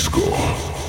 disco.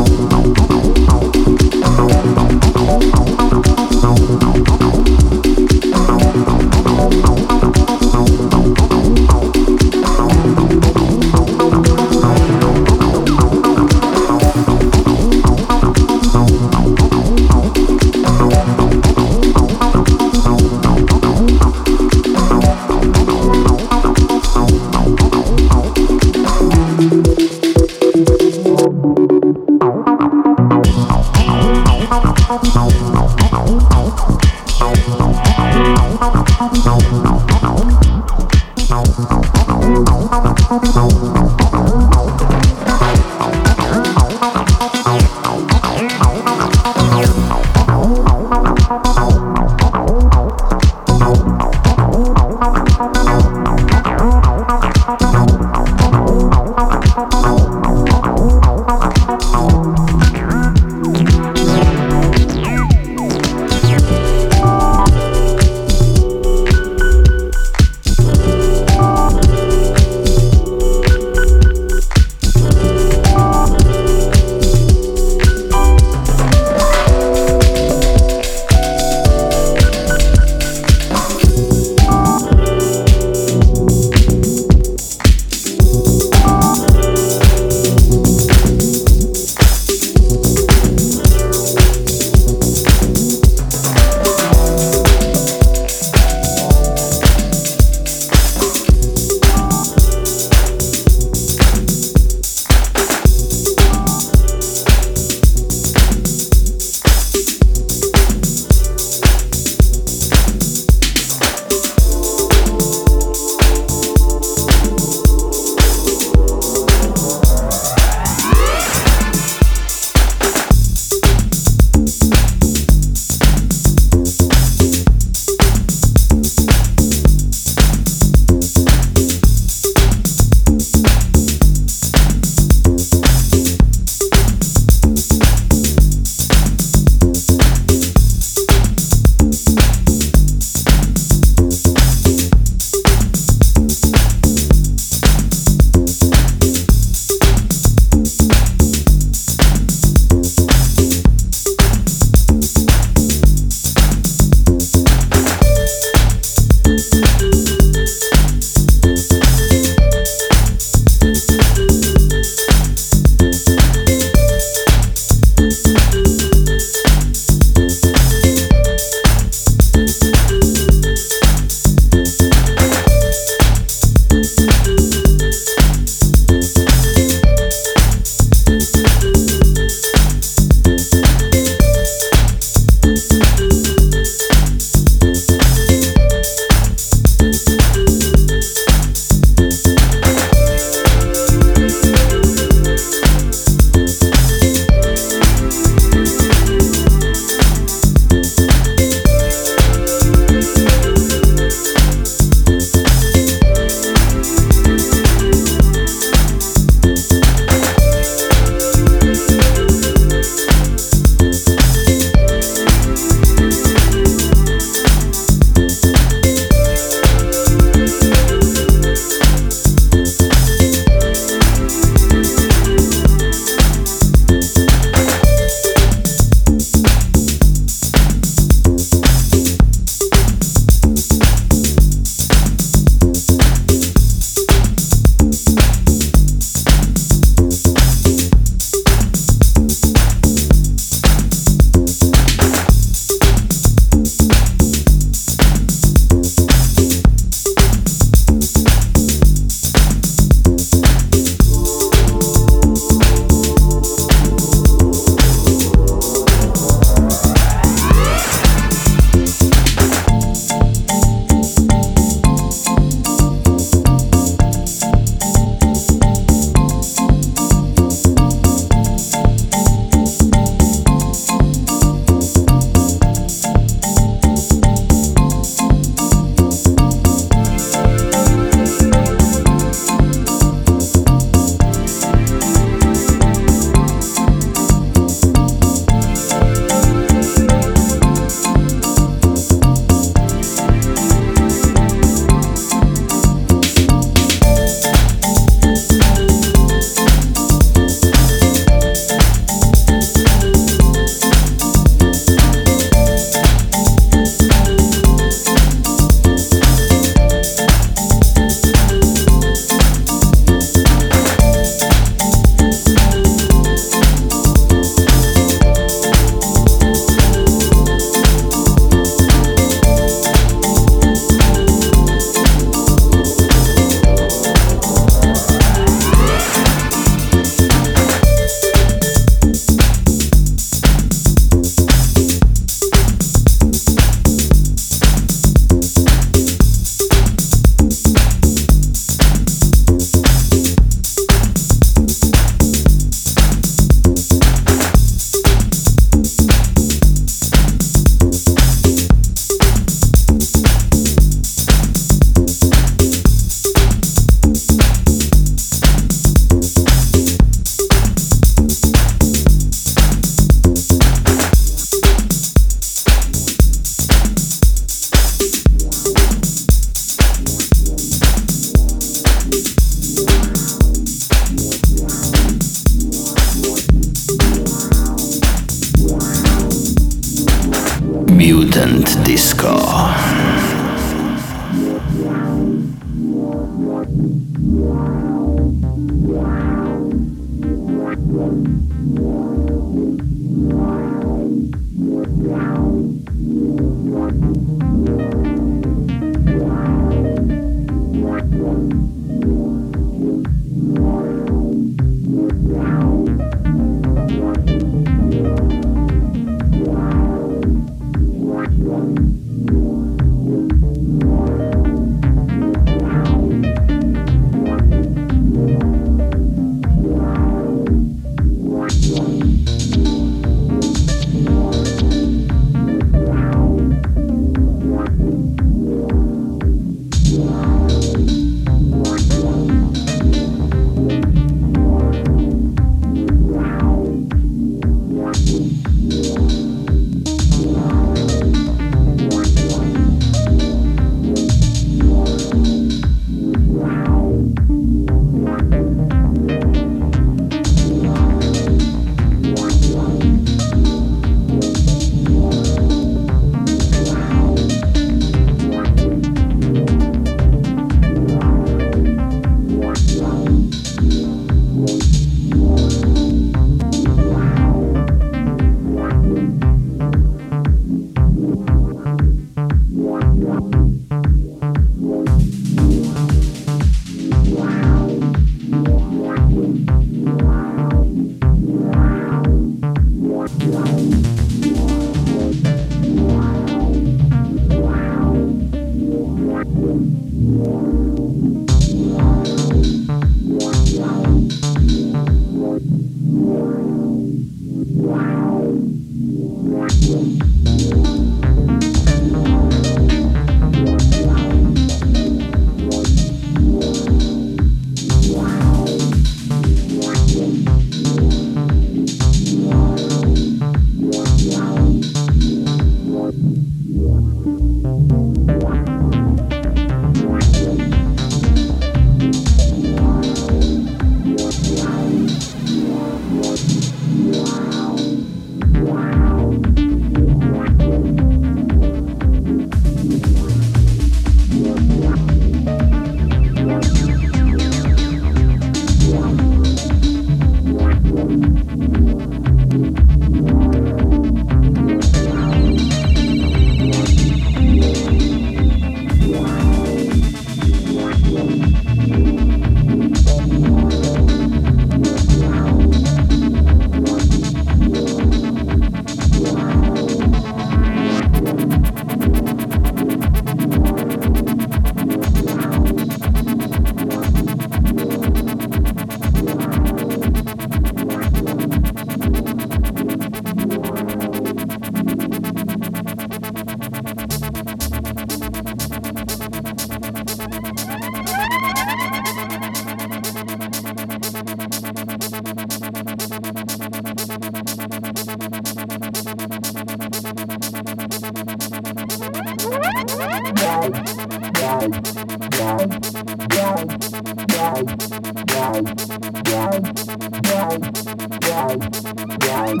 Wow.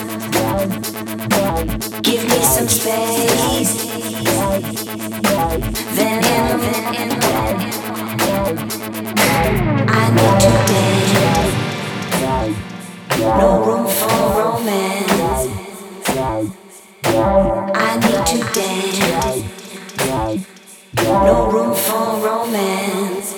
Give me some space. Then I need to. No room for romance. I need to. No room for romance.